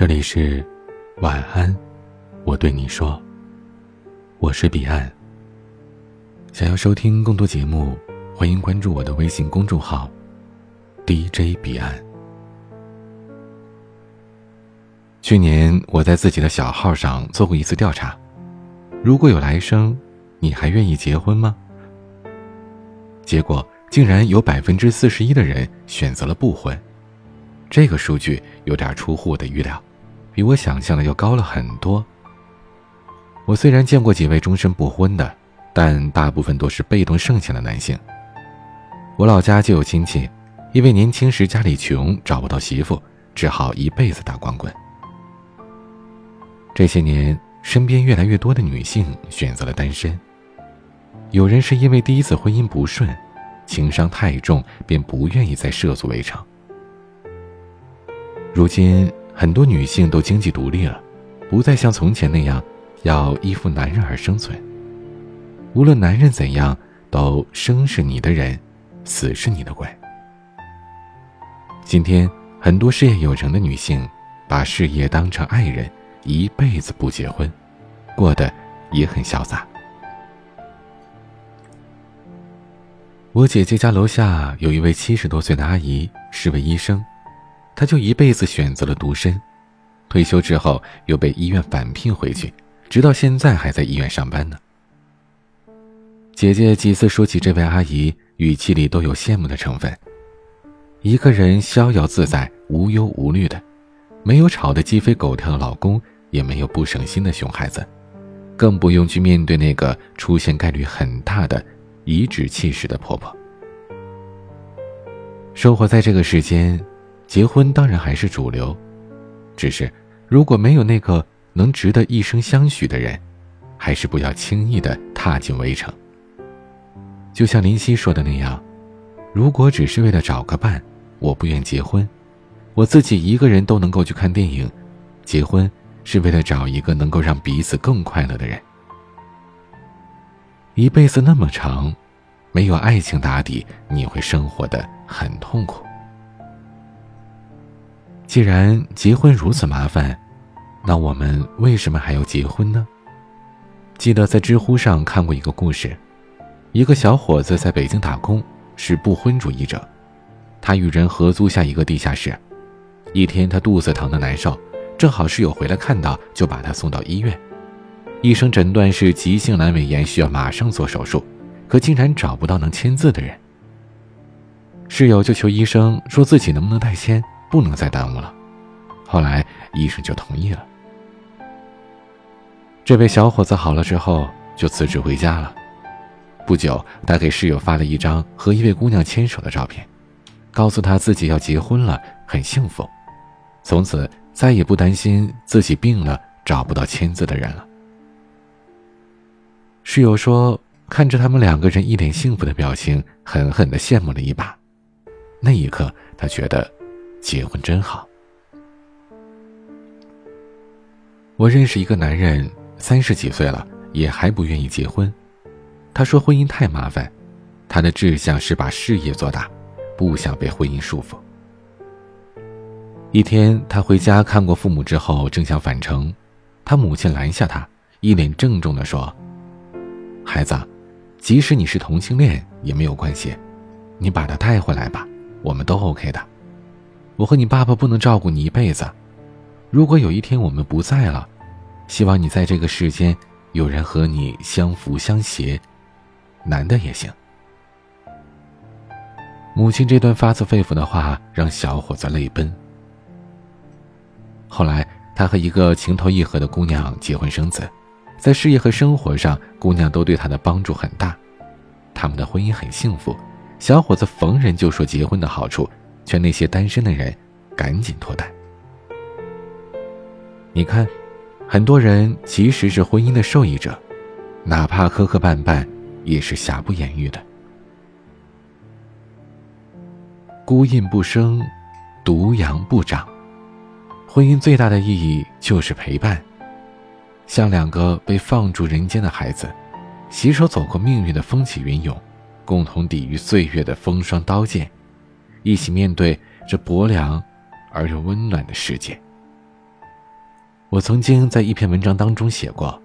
这里是晚安，我对你说，我是彼岸。想要收听更多节目，欢迎关注我的微信公众号 DJ 彼岸。去年我在自己的小号上做过一次调查，如果有来生，你还愿意结婚吗？结果竟然有百分之四十一的人选择了不婚，这个数据有点出乎我的预料，比我想象的要高了很多。我虽然见过几位终身不婚的，但大部分都是被动剩下的男性。我老家就有亲戚，因为年轻时家里穷，找不到媳妇，只好一辈子打光棍。这些年，身边越来越多的女性选择了单身。有人是因为第一次婚姻不顺，情伤太重，便不愿意再涉足围城。如今，很多女性都经济独立了，不再像从前那样要依附男人而生存。无论男人怎样，都生是你的人，死是你的鬼。今天，很多事业有成的女性，把事业当成爱人。一辈子不结婚，过得也很潇洒。我姐姐家楼下有一位七十多岁的阿姨，是位医生，她就一辈子选择了独身。退休之后又被医院返聘回去，直到现在还在医院上班呢。姐姐几次说起这位阿姨，语气里都有羡慕的成分。一个人逍遥自在、无忧无虑的。没有吵得鸡飞狗跳的老公，也没有不省心的熊孩子，更不用去面对那个出现概率很大的颐指气使的婆婆。生活在这个世间，结婚当然还是主流，只是如果没有那个能值得一生相许的人，还是不要轻易的踏进围城。就像林夕说的那样，如果只是为了找个伴，我不愿结婚。我自己一个人都能够去看电影，结婚是为了找一个能够让彼此更快乐的人。一辈子那么长，没有爱情打底，你会生活的很痛苦。既然结婚如此麻烦，那我们为什么还要结婚呢？记得在知乎上看过一个故事，一个小伙子在北京打工，是不婚主义者，他与人合租下一个地下室。一天，他肚子疼的难受，正好室友回来看到，就把他送到医院。医生诊断是急性阑尾炎，需要马上做手术，可竟然找不到能签字的人。室友就求医生说自己能不能代签，不能再耽误了。后来医生就同意了。这位小伙子好了之后就辞职回家了。不久，他给室友发了一张和一位姑娘牵手的照片，告诉他自己要结婚了，很幸福。从此再也不担心自己病了找不到签字的人了。室友说：“看着他们两个人一脸幸福的表情，狠狠的羡慕了一把。那一刻，他觉得结婚真好。”我认识一个男人，三十几岁了也还不愿意结婚。他说婚姻太麻烦，他的志向是把事业做大，不想被婚姻束缚。一天，他回家看过父母之后，正想返程，他母亲拦下他，一脸郑重地说：“孩子，即使你是同性恋也没有关系，你把他带回来吧，我们都 OK 的。我和你爸爸不能照顾你一辈子，如果有一天我们不在了，希望你在这个世间有人和你相扶相携，男的也行。”母亲这段发自肺腑的话让小伙子泪奔。后来，他和一个情投意合的姑娘结婚生子，在事业和生活上，姑娘都对他的帮助很大，他们的婚姻很幸福。小伙子逢人就说结婚的好处，劝那些单身的人赶紧脱单。你看，很多人其实是婚姻的受益者，哪怕磕磕绊绊，也是瑕不掩瑜的。孤印不生，独阳不长。婚姻最大的意义就是陪伴，像两个被放逐人间的孩子，携手走过命运的风起云涌，共同抵御岁月的风霜刀剑，一起面对这薄凉而又温暖的世界。我曾经在一篇文章当中写过，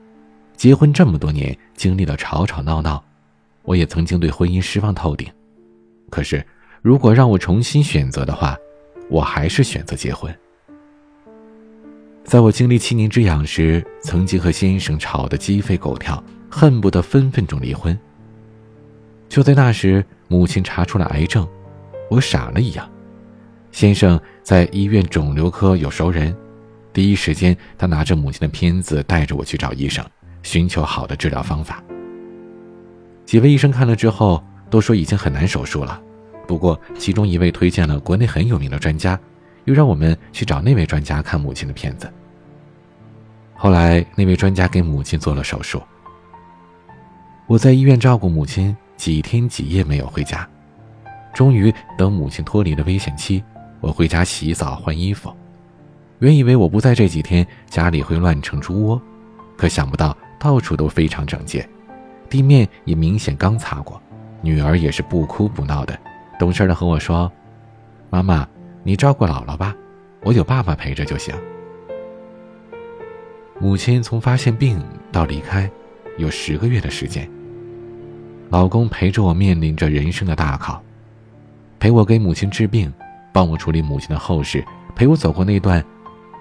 结婚这么多年，经历了吵吵闹闹，我也曾经对婚姻失望透顶。可是，如果让我重新选择的话，我还是选择结婚。在我经历七年之痒时，曾经和先生吵得鸡飞狗跳，恨不得分分钟离婚。就在那时，母亲查出了癌症，我傻了一样。先生在医院肿瘤科有熟人，第一时间他拿着母亲的片子带着我去找医生，寻求好的治疗方法。几位医生看了之后都说已经很难手术了，不过其中一位推荐了国内很有名的专家。又让我们去找那位专家看母亲的片子。后来，那位专家给母亲做了手术。我在医院照顾母亲几天几夜没有回家，终于等母亲脱离了危险期，我回家洗澡换衣服。原以为我不在这几天，家里会乱成猪窝，可想不到到处都非常整洁，地面也明显刚擦过。女儿也是不哭不闹的，懂事的和我说：“妈妈。”你照顾姥姥吧，我有爸爸陪着就行。母亲从发现病到离开，有十个月的时间。老公陪着我面临着人生的大考，陪我给母亲治病，帮我处理母亲的后事，陪我走过那段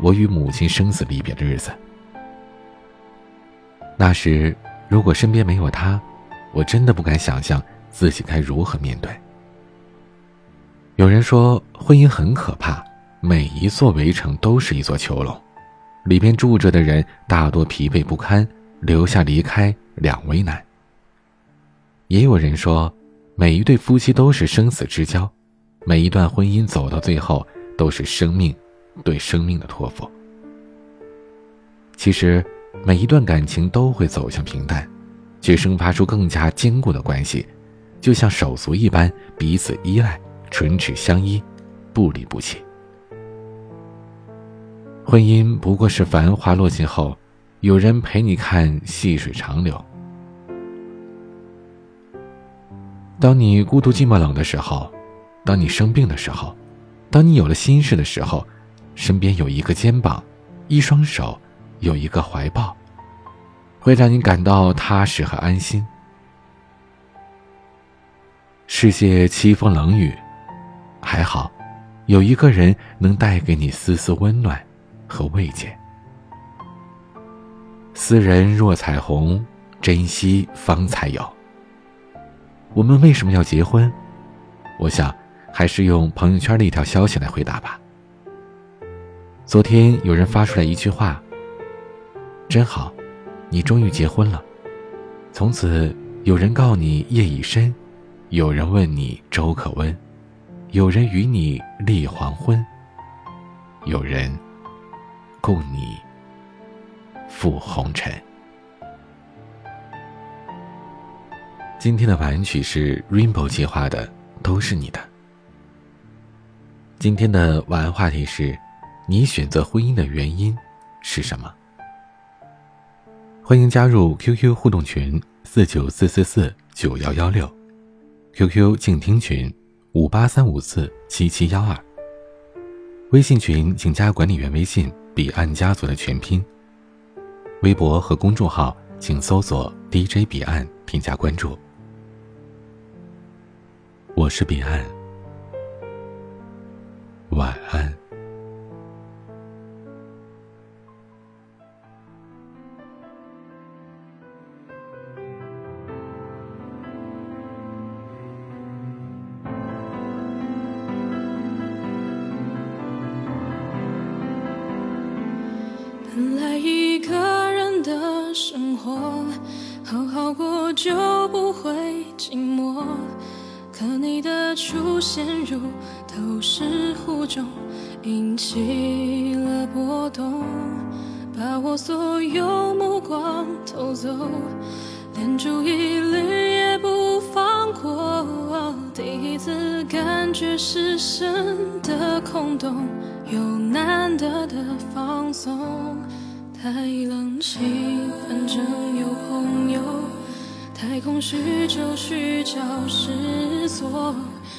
我与母亲生死离别的日子。那时，如果身边没有他，我真的不敢想象自己该如何面对。有人说，婚姻很可怕，每一座围城都是一座囚笼，里边住着的人大多疲惫不堪，留下离开两为难。也有人说，每一对夫妻都是生死之交，每一段婚姻走到最后都是生命对生命的托付。其实，每一段感情都会走向平淡，却生发出更加坚固的关系，就像手足一般，彼此依赖。唇齿相依，不离不弃。婚姻不过是繁华落尽后，有人陪你看细水长流。当你孤独寂寞冷的时候，当你生病的时候，当你有了心事的时候，身边有一个肩膀，一双手，有一个怀抱，会让你感到踏实和安心。世界凄风冷雨。还好，有一个人能带给你丝丝温暖和慰藉。斯人若彩虹，珍惜方才有。我们为什么要结婚？我想，还是用朋友圈的一条消息来回答吧。昨天有人发出来一句话：“真好，你终于结婚了。”从此，有人告你夜已深，有人问你粥可温。有人与你立黄昏，有人共你赴红尘。今天的晚安曲是 Rainbow 计划的，都是你的。今天的晚安话题是：你选择婚姻的原因是什么？欢迎加入 QQ 互动群四九四四四九幺幺六，QQ 静听群。五八三五四七七幺二。微信群请加管理员微信“彼岸家族”的全拼。微博和公众号请搜索 “DJ 彼岸”添加关注。我是彼岸，晚安。本来一个人的生活，好好过就不会寂寞。可你的出现如投石湖中，引起了波动，把我所有目光偷走，连注意力也不放过。第一次感觉失神的空洞。有难得的放松，太冷清，反正有朋友；太空许久许久失所，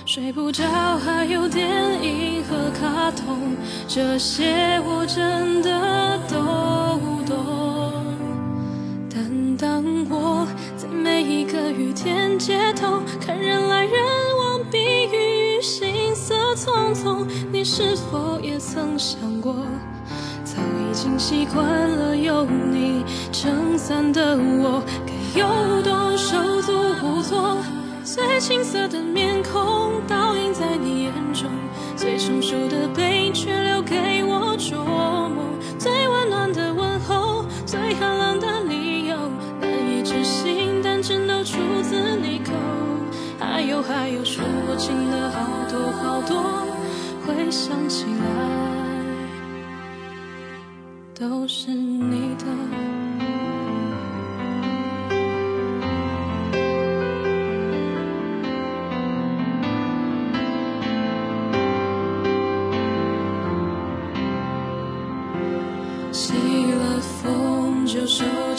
睡不着，还有电影和卡通，这些我真的都懂。但当我在每一个雨天街头，看人来人往，避雨，行色匆匆，你是否也曾想过，早已经习惯了有你撑伞的我。有多手足无措？最青涩的面孔倒映在你眼中，最成熟的背影却留给我琢磨。最温暖的问候，最寒冷的理由，难以置信，但真都出自你口。还有还有说不清的好多好多，回想起来都是你的。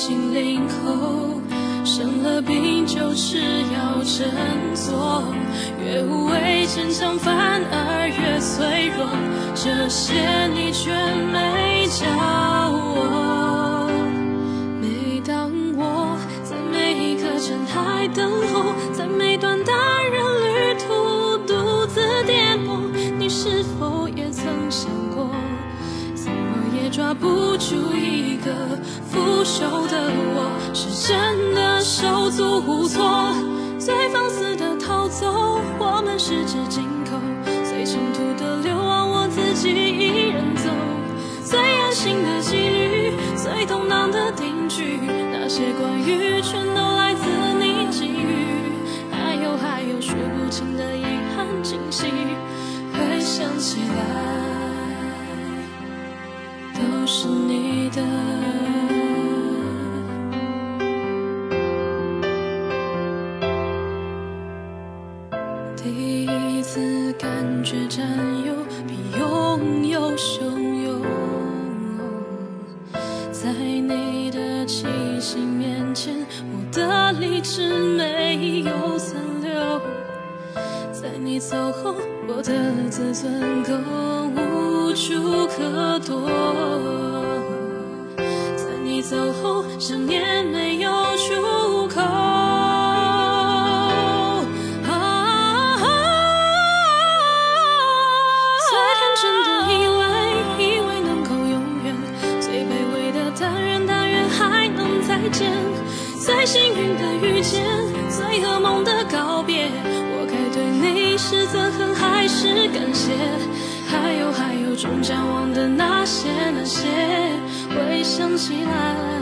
心领口，生了病就吃药振作。越无畏坚强，反而越脆弱。这些你却没教我。每当我在每一个站台等候，在每段大抓不住一个腐朽的我，是真的手足无措。最放肆的逃走，我们十指紧扣；最长途的流亡，我自己一人走。最安心的几率，最动荡的定局，那些关于全都来自你给予。还有还有数不清的遗憾惊喜，回想起来。的。第一次感觉占有比拥有汹涌，在你的气息面前，我的理智没有残留。在你走后，我的自尊更无处可躲。走后，想念没有出口。最天真的以为，以为能够永远；最卑微的但愿，但愿还能再见；最幸运的遇见，最噩梦的告别。我该对你是憎恨还是感谢？还有还有，终将忘的那些那些，回想起来，